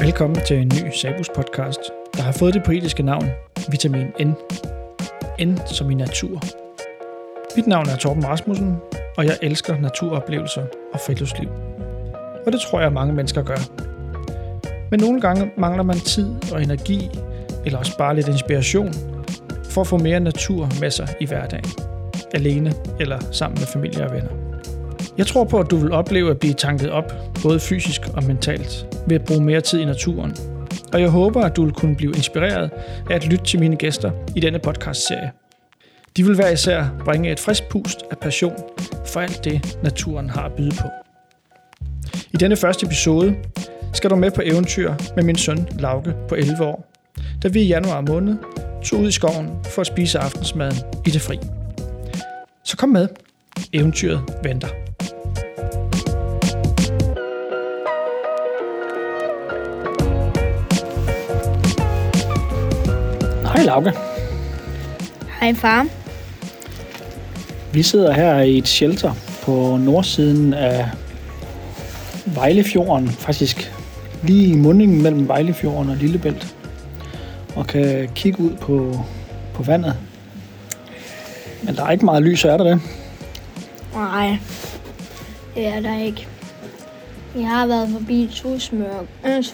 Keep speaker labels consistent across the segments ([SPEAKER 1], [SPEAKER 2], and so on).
[SPEAKER 1] Velkommen til en ny Sabus podcast, der har fået det poetiske navn Vitamin N. N som i natur. Mit navn er Torben Rasmussen, og jeg elsker naturoplevelser og friluftsliv. Og det tror jeg, mange mennesker gør. Men nogle gange mangler man tid og energi, eller også bare lidt inspiration, for at få mere natur med sig i hverdagen. Alene eller sammen med familie og venner. Jeg tror på, at du vil opleve at blive tanket op, både fysisk og mentalt, ved at bruge mere tid i naturen. Og jeg håber, at du vil kunne blive inspireret af at lytte til mine gæster i denne podcast-serie. De vil hver især bringe et frisk pust af passion for alt det, naturen har at byde på. I denne første episode skal du med på eventyr med min søn Lauke på 11 år, da vi i januar måned tog ud i skoven for at spise aftensmaden i det fri. Så kom med. Eventyret venter. Hej Lauke.
[SPEAKER 2] Hej far.
[SPEAKER 1] Vi sidder her i et shelter på nordsiden af Vejlefjorden, faktisk lige i mundingen mellem Vejlefjorden og Lillebælt, og kan kigge ud på, på vandet. Men der er ikke meget lys, er der det?
[SPEAKER 2] Nej, det er der ikke. Jeg har været forbi tusmørk, øh,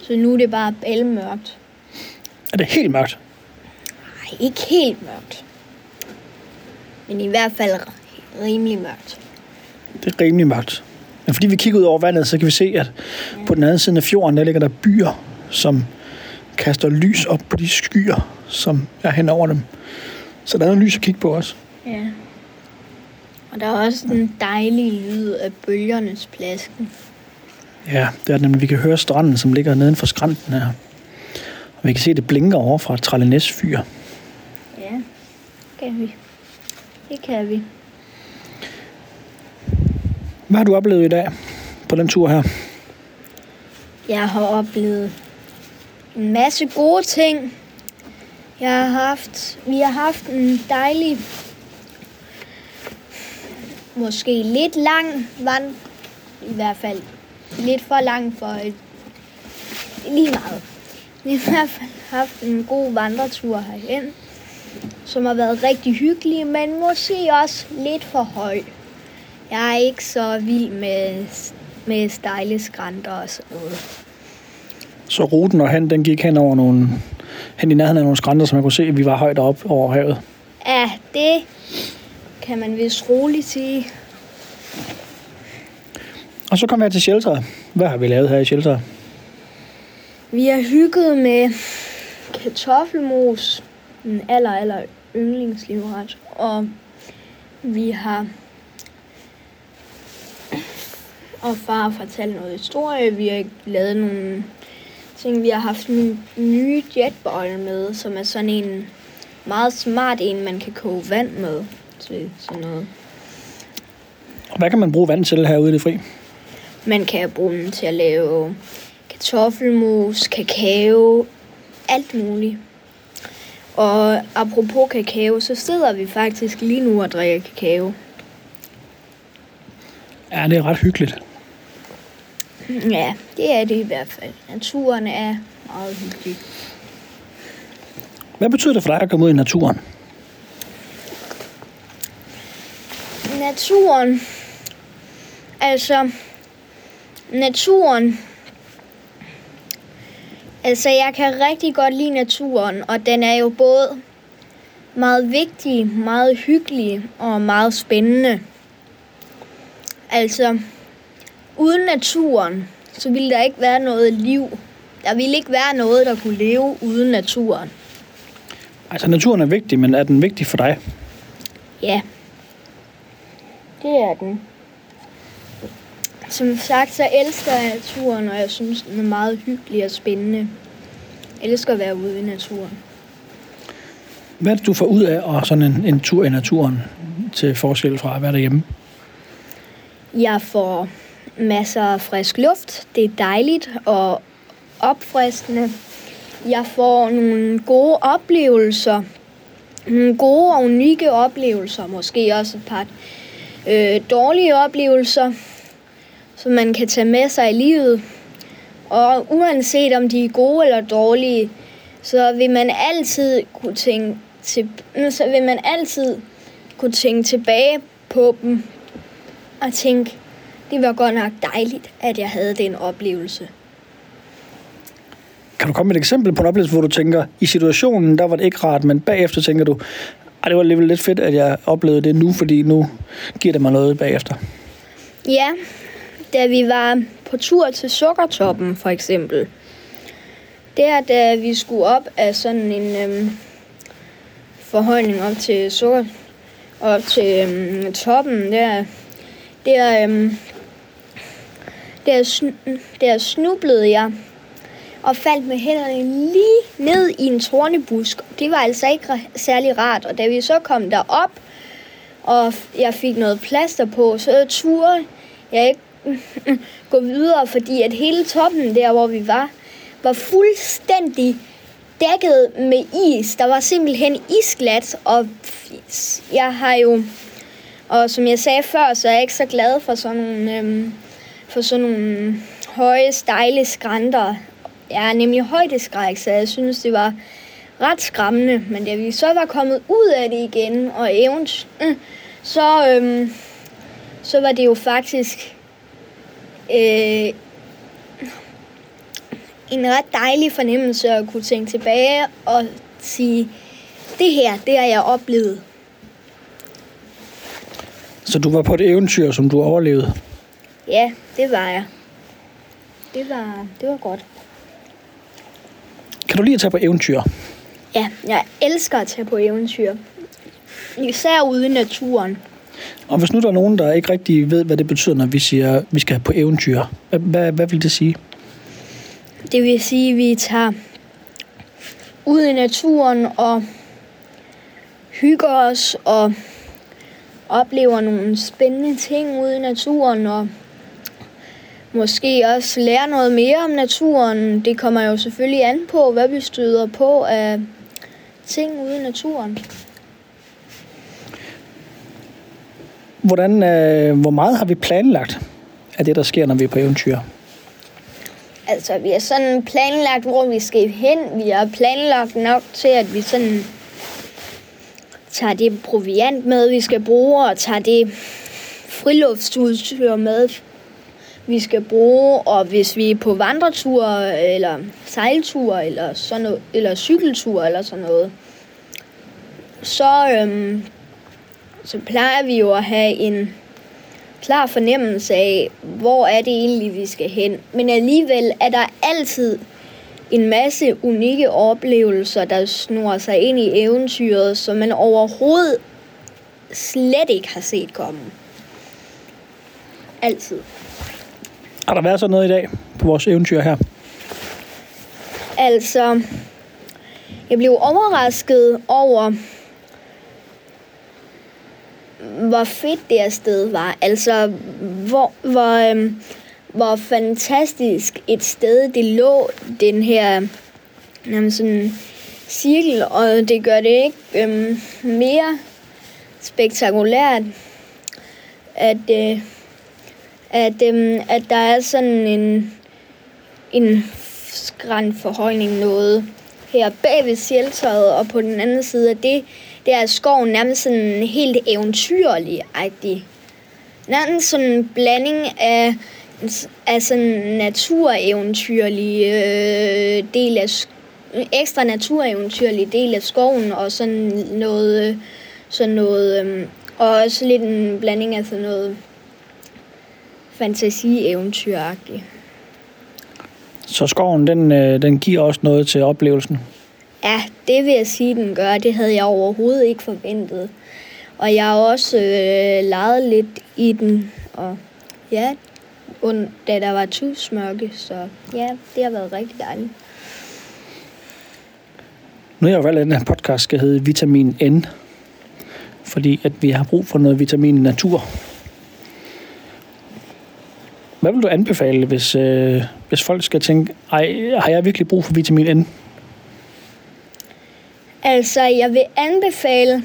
[SPEAKER 2] så nu er det bare bælmørkt.
[SPEAKER 1] Er det helt mørkt?
[SPEAKER 2] Nej, ikke helt mørkt. Men i hvert fald rimelig mørkt.
[SPEAKER 1] Det er rimelig mørkt. Men fordi vi kigger ud over vandet, så kan vi se, at på den anden side af fjorden, der ligger der byer, som kaster lys op på de skyer, som er hen over dem. Så der er noget lys at kigge på også.
[SPEAKER 2] Ja. Og der er også den dejlige lyd af bølgernes plasken.
[SPEAKER 1] Ja, det er nemlig, vi kan høre stranden, som ligger neden for skrænten her. Og vi kan se, at det blinker over fra Trallenæs fyr.
[SPEAKER 2] Ja, kan vi. Det kan vi.
[SPEAKER 1] Hvad har du oplevet i dag på den tur her?
[SPEAKER 2] Jeg har oplevet en masse gode ting. Jeg har haft, vi har haft en dejlig, måske lidt lang vand, i hvert fald lidt for lang for et, lige meget. Vi har i hvert fald haft en god vandretur herhen, som har været rigtig hyggelig, men måske også lidt for høj. Jeg er ikke så vild med, med stejle skrænter og sådan noget.
[SPEAKER 1] Så ruten og hen, den gik hen over nogle, hen i nærheden af nogle skrænter, som man kunne se, at vi var højt op over havet.
[SPEAKER 2] Ja, det kan man vist roligt sige.
[SPEAKER 1] Og så kom jeg til shelteret. Hvad har vi lavet her i shelteret?
[SPEAKER 2] Vi har hygget med kartoffelmos, den aller, aller yndlingslivret. Og vi har og far fortalt noget historie. Vi har lavet nogle ting. Vi har haft en nye jetboil med, som er sådan en meget smart en, man kan koge vand med til sådan noget.
[SPEAKER 1] Og hvad kan man bruge vand til herude i det fri?
[SPEAKER 2] Man kan bruge den til at lave kartoffelmos, kakao, alt muligt. Og apropos kakao, så sidder vi faktisk lige nu og drikker kakao.
[SPEAKER 1] Ja, det er ret hyggeligt.
[SPEAKER 2] Ja, det er det i hvert fald. Naturen er meget hyggelig.
[SPEAKER 1] Hvad betyder det for dig at komme ud i naturen?
[SPEAKER 2] Naturen, altså naturen, altså jeg kan rigtig godt lide naturen, og den er jo både meget vigtig, meget hyggelig og meget spændende. Altså, uden naturen, så ville der ikke være noget liv. Der ville ikke være noget, der kunne leve uden naturen.
[SPEAKER 1] Altså, naturen er vigtig, men er den vigtig for dig?
[SPEAKER 2] Ja, det er den. Som sagt, så elsker jeg naturen, og jeg synes, den er meget hyggelig og spændende. Jeg elsker at være ude i naturen.
[SPEAKER 1] Hvad er det, du får ud af og sådan en, en tur i naturen til forskel fra at være derhjemme?
[SPEAKER 2] Jeg får masser af frisk luft. Det er dejligt og opfriskende. jeg får nogle gode oplevelser. Nogle gode og unikke oplevelser. Måske også et par øh, dårlige oplevelser, som man kan tage med sig i livet. Og uanset om de er gode eller dårlige, så vil man altid kunne tænke, til, så vil man altid kunne tænke tilbage på dem og tænke, det var godt nok dejligt, at jeg havde den oplevelse.
[SPEAKER 1] Kan du komme med et eksempel på en oplevelse, hvor du tænker, i situationen, der var det ikke rart, men bagefter tænker du, at det var alligevel lidt fedt, at jeg oplevede det nu, fordi nu giver det mig noget bagefter?
[SPEAKER 2] Ja, da vi var på tur til Sukkertoppen, for eksempel. Der, da vi skulle op af sådan en øhm, forhøjning op til sukker, op til øhm, toppen, der, der, øhm, der, sn- der snublede jeg og faldt med hænderne lige ned i en tornebusk. Det var altså ikke særlig rart, og da vi så kom derop, og jeg fik noget plaster på, så turde jeg ikke gå videre, fordi at hele toppen der, hvor vi var, var fuldstændig dækket med is. Der var simpelthen isglat, og jeg har jo, og som jeg sagde før, så er jeg ikke så glad for sådan nogle, øhm, for sådan nogle høje, stejle skrænter. Jeg er nemlig højdeskræk, så jeg synes, det var ret skræmmende. Men da vi så var kommet ud af det igen, og event, mm, så, øhm, så var det jo faktisk øh, en ret dejlig fornemmelse at kunne tænke tilbage og sige, det her, det har jeg oplevet.
[SPEAKER 1] Så du var på et eventyr, som du overlevede?
[SPEAKER 2] Ja, det var jeg. Det var, det var godt.
[SPEAKER 1] Kan du lide at tage på eventyr?
[SPEAKER 2] Ja, jeg elsker at tage på eventyr. Især ude i naturen.
[SPEAKER 1] Og hvis nu der er nogen, der ikke rigtig ved, hvad det betyder, når vi siger, at vi skal på eventyr, hvad, hvad, hvad vil det sige?
[SPEAKER 2] Det vil sige, at vi tager ud i naturen og hygger os og oplever nogle spændende ting ude i naturen og måske også lærer noget mere om naturen. Det kommer jo selvfølgelig an på, hvad vi støder på af ting ude i naturen.
[SPEAKER 1] Hvordan, øh, hvor meget har vi planlagt af det, der sker, når vi er på eventyr?
[SPEAKER 2] Altså, vi har sådan planlagt, hvor vi skal hen. Vi har planlagt nok til, at vi sådan tager det proviant med, vi skal bruge, og tager det friluftsudstyr med, vi skal bruge, og hvis vi er på vandretur, eller sejltur, eller, sådan noget, eller cykeltur, eller sådan noget, så, øhm, så plejer vi jo at have en klar fornemmelse af, hvor er det egentlig, vi skal hen. Men alligevel er der altid en masse unikke oplevelser, der snor sig ind i eventyret, som man overhovedet slet ikke har set komme. Altid.
[SPEAKER 1] Har der været sådan noget i dag på vores eventyr her?
[SPEAKER 2] Altså, jeg blev overrasket over, hvor fedt det her sted var. Altså, hvor, hvor, øhm, hvor fantastisk et sted det lå, den her jamen sådan, cirkel, og det gør det ikke øhm, mere spektakulært, at, øh, at, øhm, at der er sådan en, en skrændforhøjning noget her bag ved sjeltøjet, og på den anden side af det, det er skoven nærmest sådan helt eventyrlig-agtig. Nærmest sådan en blanding af, af sådan natureventyrlig øh, del af ekstra natureventyrlig del af skoven og sådan noget øh, sådan noget øh, og også lidt en blanding af sådan noget fantasi-eventyragtigt.
[SPEAKER 1] Så skoven, den, øh, den giver også noget til oplevelsen?
[SPEAKER 2] Ja, det vil jeg sige, den gør. Det havde jeg overhovedet ikke forventet. Og jeg har også øh, leget lidt i den, og ja, und, da der var tusmørke, så ja, det har været rigtig dejligt.
[SPEAKER 1] Nu har jeg jo valgt, at den her podcast skal hedde Vitamin N, fordi at vi har brug for noget vitamin natur. Hvad vil du anbefale, hvis, øh, hvis folk skal tænke, ej, har jeg virkelig brug for vitamin N?
[SPEAKER 2] Altså, jeg vil anbefale,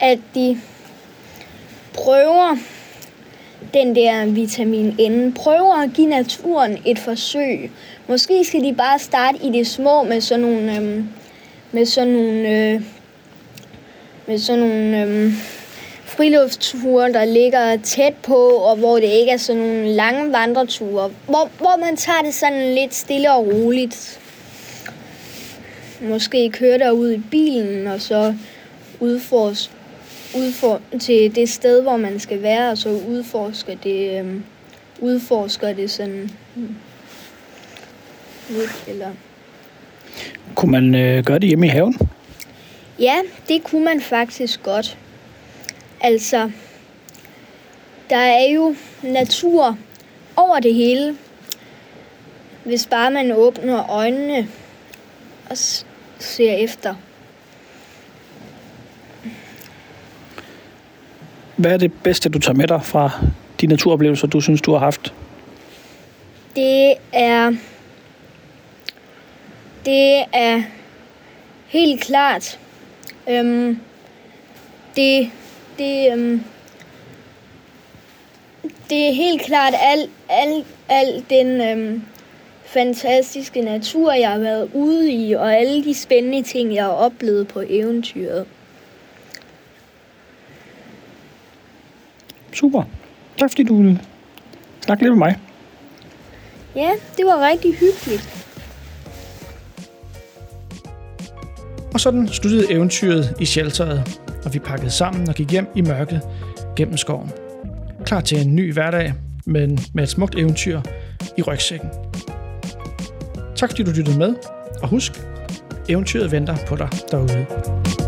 [SPEAKER 2] at de prøver den der vitamin N. Prøver at give naturen et forsøg. Måske skal de bare starte i det små med sådan nogle, Øh, med sådan nogle, øh, med sådan nogle Øh, friluftsture, der ligger tæt på, og hvor det ikke er sådan nogle lange vandreture, hvor, hvor man tager det sådan lidt stille og roligt. Måske køre derud i bilen, og så udforske udfor, til det sted, hvor man skal være, og så udforsker det, øhm, udforsker det sådan lidt, eller...
[SPEAKER 1] Kunne man øh, gøre det hjemme i haven?
[SPEAKER 2] Ja, det kunne man faktisk godt. Altså, der er jo natur over det hele, hvis bare man åbner øjnene og ser efter.
[SPEAKER 1] Hvad er det bedste, du tager med dig fra de naturoplevelser, du synes, du har haft?
[SPEAKER 2] Det er... Det er helt klart... Øhm, det, det, øhm, det er helt klart al, al, al den øhm, fantastiske natur, jeg har været ude i, og alle de spændende ting, jeg har oplevet på eventyret.
[SPEAKER 1] Super. Tak fordi du ville snakke lidt med mig.
[SPEAKER 2] Ja, det var rigtig hyggeligt.
[SPEAKER 1] Og sådan sluttede eventyret i shelteret, og vi pakkede sammen og gik hjem i mørket gennem skoven. Klar til en ny hverdag, men med et smukt eventyr i rygsækken. Tak fordi du lyttede med, og husk, eventyret venter på dig derude.